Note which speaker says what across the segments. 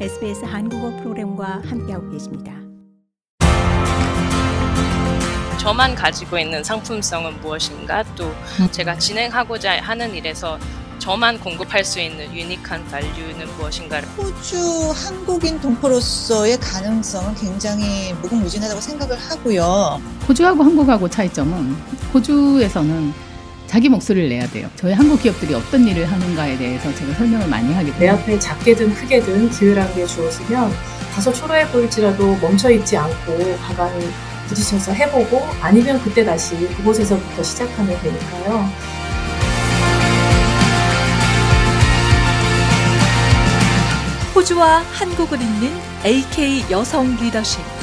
Speaker 1: SBS 한국어 프로그램과 함께하고 계십니다.
Speaker 2: 저만 가지고 있는 상품성은 무엇인가 또 제가 진행하고자 하는 일에서 저만 공급할 수 있는 유니크한 밸류는 무엇인가를
Speaker 3: 호주 한국인 동포로서의 가능성은 굉장히 무궁무진하다고 생각을 하고요.
Speaker 4: 호주하고 한국하고 차이점은 호주에서는 자기 목소리를 내야 돼요. 저희 한국 기업들이 어떤 일을 하는가에 대해서 제가 설명을 많이 하기
Speaker 5: 내
Speaker 4: 때문에
Speaker 5: 앞에 작게든 크게든 기회라는 게 주어지면 다소 초라해 보일지라도 멈춰 있지 않고 가만히 부딪혀서 해보고 아니면 그때 다시 그곳에서부터 시작하면 되니까요.
Speaker 6: 호주와 한국을 잇는 AK 여성 리더십.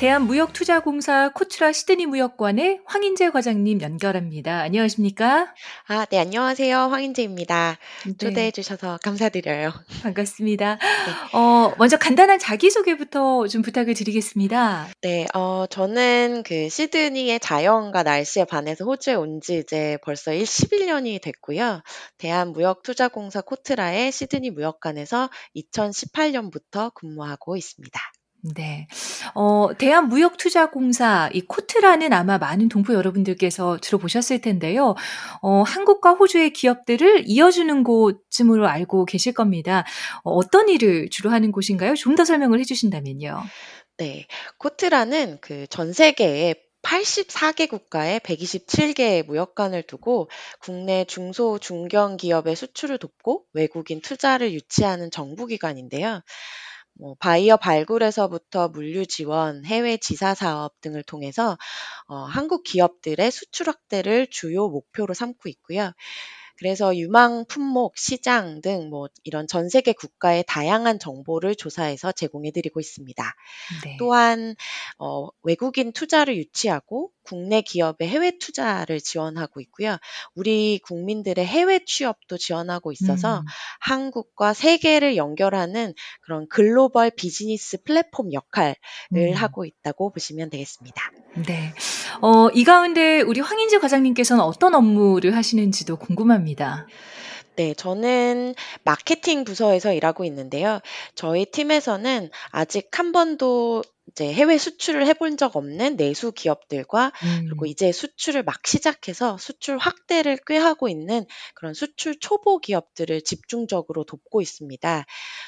Speaker 6: 대한무역투자공사 코트라 시드니 무역관의 황인재 과장님 연결합니다. 안녕하십니까?
Speaker 7: 아, 네, 안녕하세요. 황인재입니다.
Speaker 6: 네.
Speaker 7: 초대해 주셔서 감사드려요.
Speaker 6: 반갑습니다. 어, 먼저 간단한 자기소개부터 좀 부탁을 드리겠습니다.
Speaker 7: 네, 어, 저는 그 시드니의 자연과 날씨에 반해서 호주에 온 지 이제 벌써 1, 11년이 됐고요. 대한무역투자공사 코트라의 시드니 무역관에서 2018년부터 근무하고 있습니다.
Speaker 6: 네. 어, 대한무역투자공사, 이 코트라는 아마 많은 동포 여러분들께서 들어보셨을 텐데요. 어, 한국과 호주의 기업들을 이어주는 곳쯤으로 알고 계실 겁니다. 어, 어떤 일을 주로 하는 곳인가요? 좀 더 설명을 해주신다면요.
Speaker 7: 네, 코트라는 그 전 세계에 84개 국가에 127개의 무역관을 두고 국내 중소 중견 기업의 수출을 돕고 외국인 투자를 유치하는 정부 기관인데요. 뭐 바이어 발굴에서부터 물류 지원, 해외 지사 사업 등을 통해서 어, 한국 기업들의 수출 확대를 주요 목표로 삼고 있고요. 그래서 유망 품목, 시장 등 뭐 이런 전 세계 국가의 다양한 정보를 조사해서 제공해 드리고 있습니다.
Speaker 6: 네.
Speaker 7: 또한 어, 외국인 투자를 유치하고 국내 기업의 해외 투자를 지원하고 있고요. 우리 국민들의 해외 취업도 지원하고 있어서
Speaker 6: 음.
Speaker 7: 한국과 세계를 연결하는 그런 글로벌 비즈니스 플랫폼 역할을
Speaker 6: 음.
Speaker 7: 하고 있다고 보시면 되겠습니다.
Speaker 6: 네. 어, 이 가운데 우리 황인재 과장님께서는 어떤 업무를 하시는지도 궁금합니다.
Speaker 7: 네, 저는 마케팅 부서에서 일하고 있는데요. 저희 팀에서는 아직 한 번도 이제 해외 수출을 해 본 적 없는 내수 기업들과 그리고
Speaker 6: 음.
Speaker 7: 이제 수출을 막 시작해서 수출 확대를 꾀하고 있는 그런 수출 초보 기업들을 집중적으로 돕고 있습니다.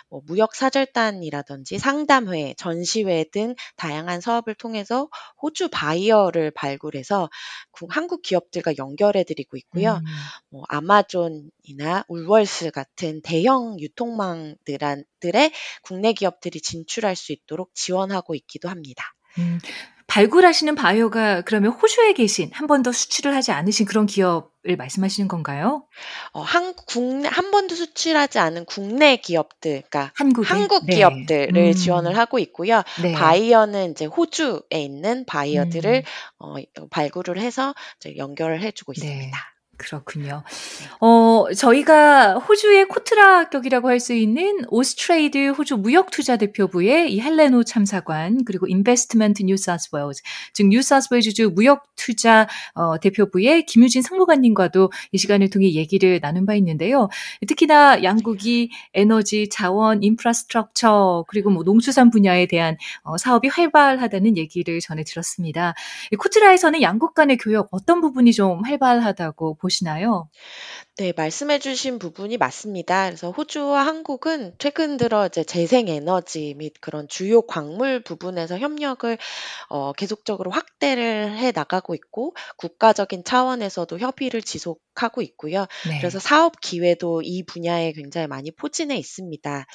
Speaker 7: 뭐 무역 사절단이라든지 상담회, 전시회 등 다양한 사업을 통해서 호주 바이어를 발굴해서 구- 한국 기업들과 연결해 드리고 있고요.
Speaker 6: 음.
Speaker 7: 뭐 아마존이나 울월스 같은 대형 유통망들 의 국내 기업들이 진출할 수 있도록 지원하고 있기도 합니다.
Speaker 6: 음, 발굴하시는 바이어가 그러면 호주에 계신 한 번도 수출을 하지 않으신 그런 기업을 말씀하시는 건가요?
Speaker 7: 어, 한 국내 한 번도 수출하지 않은 국내 기업들, 그러니까
Speaker 6: 한국에?
Speaker 7: 한국
Speaker 6: 네.
Speaker 7: 기업들을
Speaker 6: 음.
Speaker 7: 지원을 하고 있고요.
Speaker 6: 네.
Speaker 7: 바이어는 이제 호주에 있는 바이어들을
Speaker 6: 음.
Speaker 7: 어, 발굴을 해서 연결을 해주고
Speaker 6: 네.
Speaker 7: 있습니다.
Speaker 6: 그렇군요. 어, 저희가 호주의 코트라 격이라고 할 수 있는 Austrade 호주 무역투자 대표부의 이 헬레노 참사관 그리고 Investment 뉴사우스웨일즈 즉 뉴사우스웨일즈 무역투자 어, 대표부의 김유진 상무관님과도 이 시간을 통해 얘기를 나눈 바 있는데요. 특히나 양국이 에너지, 자원, 인프라스트럭처 그리고 뭐 농수산 분야에 대한 어, 사업이 활발하다는 얘기를 전해 들었습니다. 이 코트라에서는 양국 간의 교역 어떤 부분이 좀 활발하다고 보시 나요?
Speaker 7: 네, 말씀해 주신 부분이 맞습니다. 그래서 호주와 한국은 최근 들어 이제 재생에너지 및 그런 주요 광물 부분에서 협력을 어, 계속적으로 확대를 해 나가고 있고 국가적인 차원에서도 협의를 지속하고 있고요.
Speaker 6: 네.
Speaker 7: 그래서 사업 기회도 이 분야에 굉장히 많이 포진해 있습니다.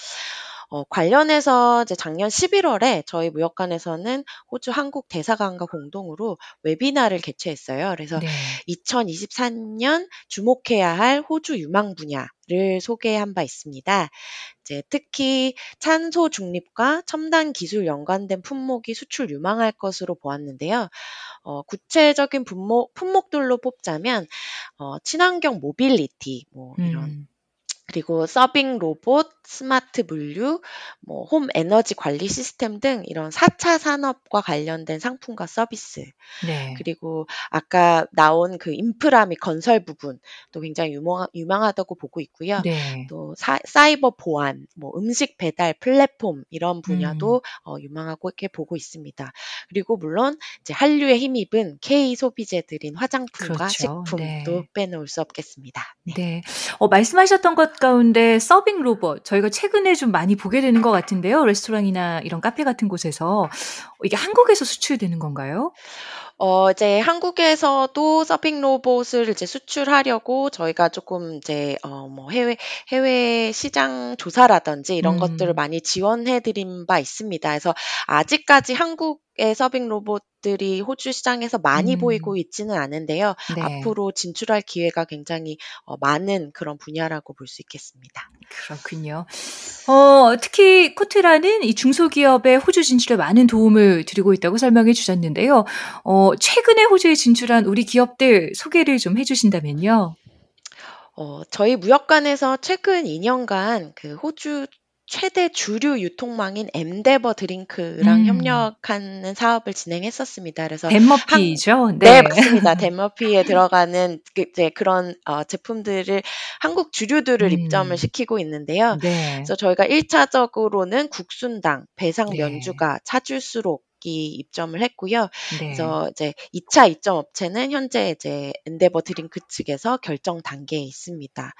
Speaker 7: 어, 관련해서 이제 작년 11월에 저희 무역관에서는 호주 한국 대사관과 공동으로 웨비나를 개최했어요. 그래서
Speaker 6: 네.
Speaker 7: 2023년 주목해야 할 호주 유망 분야 를 소개한 바 있습니다. 이제 특히 탄소 중립과 첨단 기술 연관된 품목이 수출 유망할 것으로 보았는데요. 어, 구체적인 품목, 품목들로 뽑자면 어, 친환경 모빌리티, 뭐 이런
Speaker 6: 음.
Speaker 7: 그리고 서빙 로봇, 스마트 물류, 뭐 홈 에너지 관리 시스템 등 이런 4차 산업과 관련된 상품과 서비스.
Speaker 6: 네.
Speaker 7: 그리고 아까 나온 그 인프라 및 건설 부분 또 굉장히 유망, 유망하다고 보고 있고요.
Speaker 6: 네.
Speaker 7: 또 사, 사이버 보안, 뭐 음식 배달 플랫폼 이런 분야도 어, 유망하고 이렇게 보고 있습니다. 그리고 물론 이제 한류에 힘입은 K 소비재들인 화장품과
Speaker 6: 그렇죠.
Speaker 7: 식품도
Speaker 6: 네.
Speaker 7: 빼놓을 수 없겠습니다. 네.
Speaker 6: 네. 어, 말씀하셨던 것 가운데 서빙 로봇 저희가 최근에 좀 많이 보게 되는 것 같은데요. 레스토랑이나 이런 카페 같은 곳에서 어, 이게 한국에서 수출되는 건가요?
Speaker 7: 어, 이제 한국에서도 서빙 로봇을 이제 수출하려고 저희가 조금 이제, 어, 뭐 해외, 해외 시장 조사라든지 이런
Speaker 6: 음.
Speaker 7: 것들을 많이 지원해 드린 바 있습니다. 그래서 아직까지 한국 의 서빙 로봇들이 호주 시장에서 많이
Speaker 6: 음.
Speaker 7: 보이고 있지는 않은데요.
Speaker 6: 네.
Speaker 7: 앞으로 진출할 기회가 굉장히 어, 많은 그런 분야라고 볼 수 있겠습니다.
Speaker 6: 그렇군요. 어, 특히 코트라는 이 중소기업의 호주 진출에 많은 도움을 드리고 있다고 설명해 주셨는데요. 어, 최근에 호주에 진출한 우리 기업들 소개를 좀 해주신다면요.
Speaker 7: 어, 저희 무역관에서 최근 2년간 그 호주 최대 주류 유통망인 Endeavour Drinks랑
Speaker 6: 음.
Speaker 7: 협력하는 사업을 진행했었습니다. 그래서
Speaker 6: Dan Murphy죠.
Speaker 7: 네, 맞습니다. Dan Murphy에 들어가는 그 이제 그런 어, 제품들을 한국 주류들을
Speaker 6: 음.
Speaker 7: 입점을 시키고 있는데요.
Speaker 6: 네.
Speaker 7: 그래서 저희가 1차적으로는 국순당, 배상
Speaker 6: 네.
Speaker 7: 면주가, 차주수록 이 입점을 했고요.
Speaker 6: 네.
Speaker 7: 그래서 이제 2차 입점 업체는 현재 이제 Endeavour Drinks 측에서 결정 단계에 있습니다.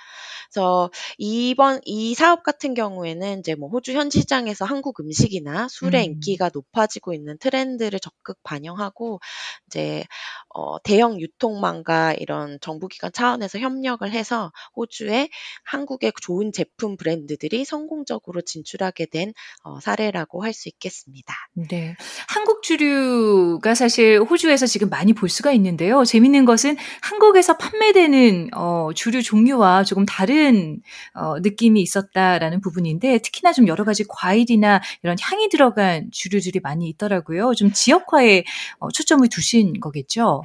Speaker 7: 그래서 이번 이 사업 같은 경우에는 이제 뭐 호주 현 시장에서 한국 음식이나 술의
Speaker 6: 음.
Speaker 7: 인기가 높아지고 있는 트렌드를 적극 반영하고 이제 어, 대형 유통망과 이런 정부기관 차원에서 협력을 해서 호주에 한국의 좋은 제품 브랜드들이 성공적으로 진출하게 된 어, 사례라고 할 수 있겠습니다.
Speaker 6: 네. 한국 주류가 사실 호주에서 지금 많이 볼 수가 있는데요. 재밌는 것은 한국에서 판매되는 어, 주류 종류와 조금 다른 어, 느낌이 있었다라는 부분인데 특히나 좀 여러 가지 과일이나 이런 향이 들어간 주류들이 많이 있더라고요. 좀 지역화에 어, 초점을 두신 거겠죠.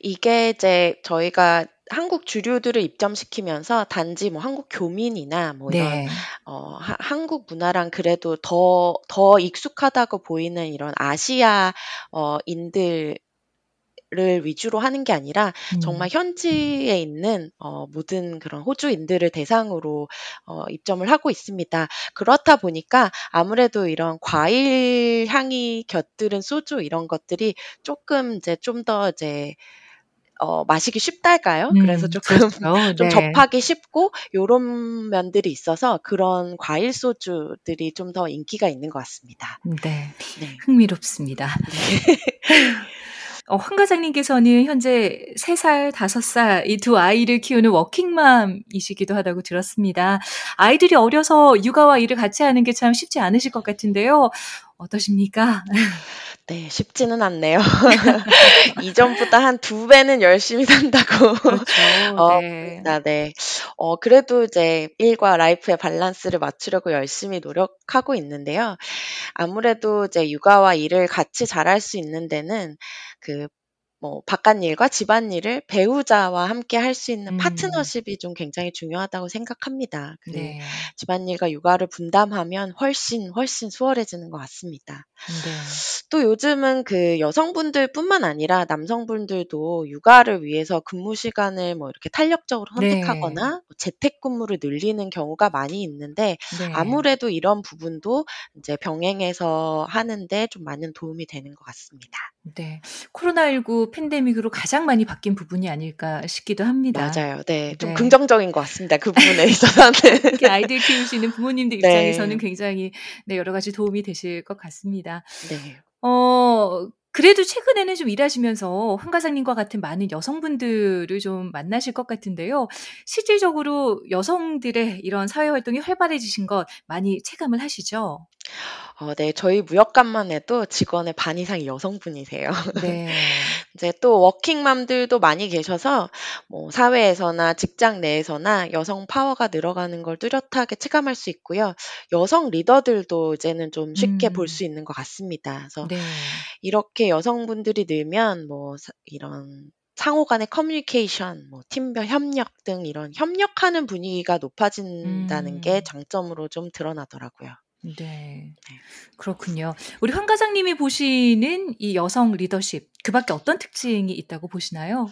Speaker 7: 이게 이제 저희가 한국 주류들을 입점시키면서 단지 뭐 한국 교민이나 뭐 이런
Speaker 6: 네.
Speaker 7: 어, 하- 한국 문화랑 그래도 더, 더 익숙하다고 보이는 이런 아시아, 어, 인들을 위주로 하는 게 아니라
Speaker 6: 음.
Speaker 7: 정말 현지에 있는 어, 모든 그런 호주인들을 대상으로 어, 입점을 하고 있습니다. 그렇다 보니까 아무래도 이런 과일 향이 곁들은 소주 이런 것들이 조금 이제 좀 더 이제 어, 마시기 쉽달까요? 그래서
Speaker 6: 음,
Speaker 7: 조금
Speaker 6: 그렇죠.
Speaker 7: 좀
Speaker 6: 네.
Speaker 7: 접하기 쉽고 요런 면들이 있어서 그런 과일 소주들이 좀 더 인기가 있는 것 같습니다.
Speaker 6: 네.
Speaker 7: 네.
Speaker 6: 흥미롭습니다. 어, 황 과장님께서는 현재 3살, 5살 이 두 아이를 키우는 워킹맘이시기도 하다고 들었습니다. 아이들이 어려서 육아와 일을 같이 하는 게 참 쉽지 않으실 것 같은데요. 어떠십니까?
Speaker 7: 네, 쉽지는 않네요. 이전보다 한 두 배는 열심히 산다고.
Speaker 6: 그렇죠.
Speaker 7: 어,
Speaker 6: 네.
Speaker 7: 아, 네. 어, 그래도 이제 일과 life의 밸런스를 맞추려고 열심히 노력하고 있는데요. 아무래도 이제 육아와 일을 같이 잘할 수 있는 데는 그, 뭐, 바깥 일과 집안 일을 배우자와 함께 할 수 있는
Speaker 6: 음.
Speaker 7: 파트너십이 좀 굉장히 중요하다고 생각합니다. 그
Speaker 6: 네.
Speaker 7: 집안일과 육아를 분담하면 훨씬, 훨씬 수월해지는 것 같습니다.
Speaker 6: 네.
Speaker 7: 또 요즘은 그 여성분들뿐만 아니라 남성분들도 육아를 위해서 근무 시간을 뭐 이렇게 탄력적으로
Speaker 6: 네.
Speaker 7: 선택하거나 뭐 재택근무를 늘리는 경우가 많이 있는데
Speaker 6: 네.
Speaker 7: 아무래도 이런 부분도 이제 병행해서 하는 데 좀 많은 도움이 되는 것 같습니다.
Speaker 6: 네. 코로나19 팬데믹으로 가장 많이 바뀐 부분이 아닐까 싶기도 합니다.
Speaker 7: 맞아요. 네. 좀
Speaker 6: 네.
Speaker 7: 긍정적인 것 같습니다. 그 부분에 있어서는.
Speaker 6: 특히 아이들 키우시는 부모님들
Speaker 7: 네.
Speaker 6: 입장에서는 굉장히 네, 여러 가지 도움이 되실 것 같습니다.
Speaker 7: 네.
Speaker 6: 어, 그래도 최근에는 좀 일하시면서 황 과장님과 같은 많은 여성분들을 좀 만나실 것 같은데요. 실질적으로 여성들의 이런 사회 활동이 활발해지신 것 많이 체감을 하시죠?
Speaker 7: 어, 네. 저희 무역관만 해도 직원의 반 이상이 여성분이세요.
Speaker 6: 네.
Speaker 7: 이제 또 워킹맘들도 많이 계셔서 뭐 사회에서나 직장 내에서나 여성 파워가 늘어가는 걸 뚜렷하게 체감할 수 있고요. 여성 리더들도 이제는 좀 쉽게
Speaker 6: 음.
Speaker 7: 볼수 있는 것 같습니다. 그래서
Speaker 6: 네.
Speaker 7: 이렇게 여성분들이 늘면 뭐 사- 이런 상호 간의 커뮤니케이션, 뭐 팀별 협력 등 이런 협력하는 분위기가 높아진다는
Speaker 6: 음.
Speaker 7: 게 장점으로 좀 드러나더라고요.
Speaker 6: 네. 그렇군요. 우리 황 과장님이 보시는 이 여성 리더십, 그 밖에 어떤 특징이 있다고 보시나요?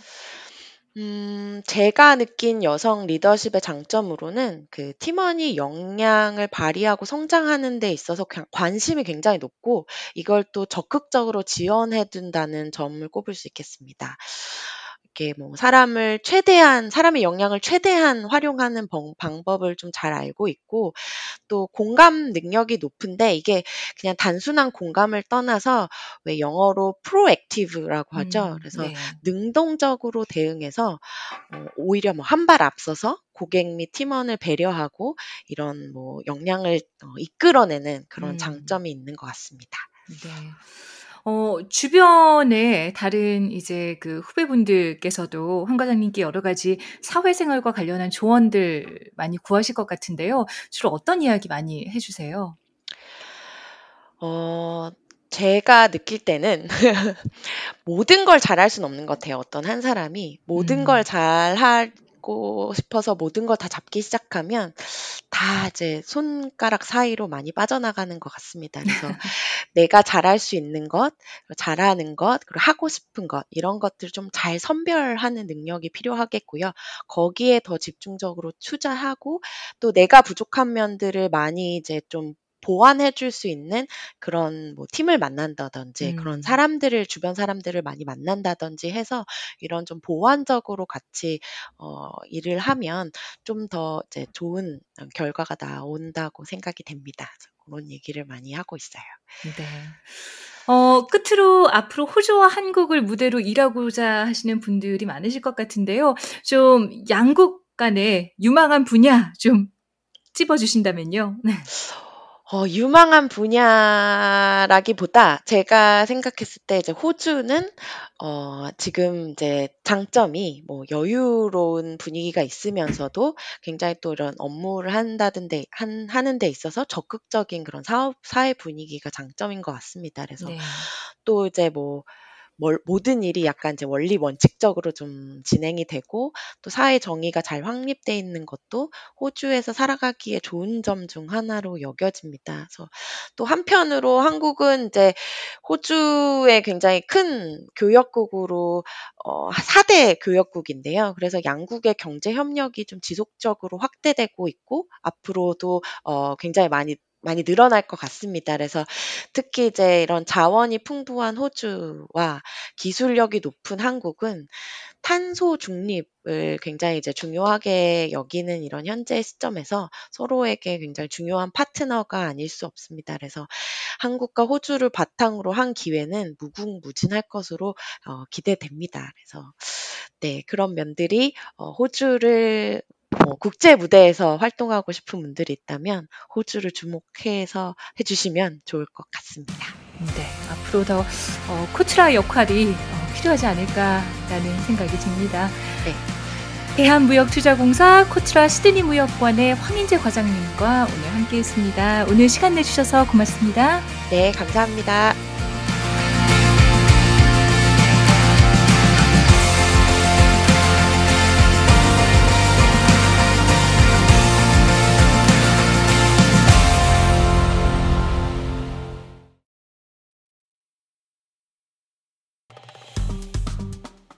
Speaker 7: 음, 제가 느낀 여성 리더십의 장점으로는 그 팀원이 역량을 발휘하고 성장하는 데 있어서 그냥 관심이 굉장히 높고 이걸 또 적극적으로 지원해 준다는 점을 꼽을 수 있겠습니다. 이렇게 뭐 사람을 최대한 사람의 역량을 최대한 활용하는 방, 방법을 좀 잘 알고 있고 또 공감 능력이 높은데 이게 그냥 단순한 공감을 떠나서 왜 영어로 프로액티브라고 하죠.
Speaker 6: 음,
Speaker 7: 그래서
Speaker 6: 네.
Speaker 7: 능동적으로 대응해서 어, 오히려 뭐 한 발 앞서서 고객 및 팀원을 배려하고 이런 뭐 역량을 어, 이끌어내는 그런
Speaker 6: 음.
Speaker 7: 장점이 있는 것 같습니다.
Speaker 6: 네. 어, 주변에 다른 이제 그 후배분들께서도 황 과장님께 여러 가지 사회생활과 관련한 조언들 많이 구하실 것 같은데요. 주로 어떤 이야기 많이 해 주세요?
Speaker 7: 어, 제가 느낄 때는 모든 걸 잘할 수는 없는 것 같아요. 어떤 한 사람이 모든
Speaker 6: 음.
Speaker 7: 걸 잘하고 싶어서 모든 걸 다 잡기 시작하면 다 이제 손가락 사이로 많이 빠져나가는 것 같습니다. 그래서 내가 잘할 수 있는 것, 잘하는 것, 그리고 하고 싶은 것 이런 것들 좀 잘 선별하는 능력이 필요하겠고요. 거기에 더 집중적으로 투자하고 또 내가 부족한 면들을 많이 이제 좀 보완해 줄 수 있는 그런 뭐 팀을 만난다든지
Speaker 6: 음.
Speaker 7: 그런 사람들을 주변 사람들을 많이 만난다든지 해서 이런 좀 보완적으로 같이 어 일을 하면 좀 더 이제 좋은 결과가 나온다고 생각이 됩니다. 그런 얘기를 많이 하고 있어요.
Speaker 6: 네. 어, 끝으로 앞으로 호주와 한국을 무대로 일하고자 하시는 분들이 많으실 것 같은데요. 좀 양국 간의 유망한 분야 좀 찝어주신다면요. 네.
Speaker 7: 어, 유망한 분야라기보다 제가 생각했을 때 이제 호주는 어, 지금 이제 장점이 뭐 여유로운 분위기가 있으면서도 굉장히 또 이런 업무를 한다든 데 한, 하는 데 있어서 적극적인 그런 사업 사회 분위기가 장점인 것 같습니다. 그래서
Speaker 6: 네.
Speaker 7: 또 이제 뭐 뭘- 모든 일이 약간 이제 원리 원칙적으로 좀 진행이 되고 또 사회 정의가 잘 확립돼 있는 것도 호주에서 살아가기에 좋은 점 중 하나로 여겨집니다. 그래서 또 한편으로 한국은 이제 호주의 굉장히 큰 교역국으로 어, 4대 교역국인데요. 그래서 양국의 경제 협력이 좀 지속적으로 확대되고 있고 앞으로도 어, 굉장히 많이 많이 늘어날 것 같습니다. 그래서 특히 이제 이런 자원이 풍부한 호주와 기술력이 높은 한국은 탄소 중립을 굉장히 이제 중요하게 여기는 이런 현재 시점에서 서로에게 굉장히 중요한 파트너가 아닐 수 없습니다. 그래서 한국과 호주를 바탕으로 한 기회는 무궁무진할 것으로 어, 기대됩니다. 그래서 네 그런 면들이 어, 호주를 뭐 국제 무대에서 활동하고 싶은 분들이 있다면 호주를 주목해서 해주시면 좋을 것 같습니다.
Speaker 6: 네. 앞으로 더 어, 코트라 역할이 어, 필요하지 않을까라는 생각이 듭니다.
Speaker 7: 네.
Speaker 6: 대한무역투자공사 코트라 시드니 무역관의 황인재 과장님과 오늘 함께했습니다. 오늘 시간 내주셔서 고맙습니다.
Speaker 7: 네, 감사합니다.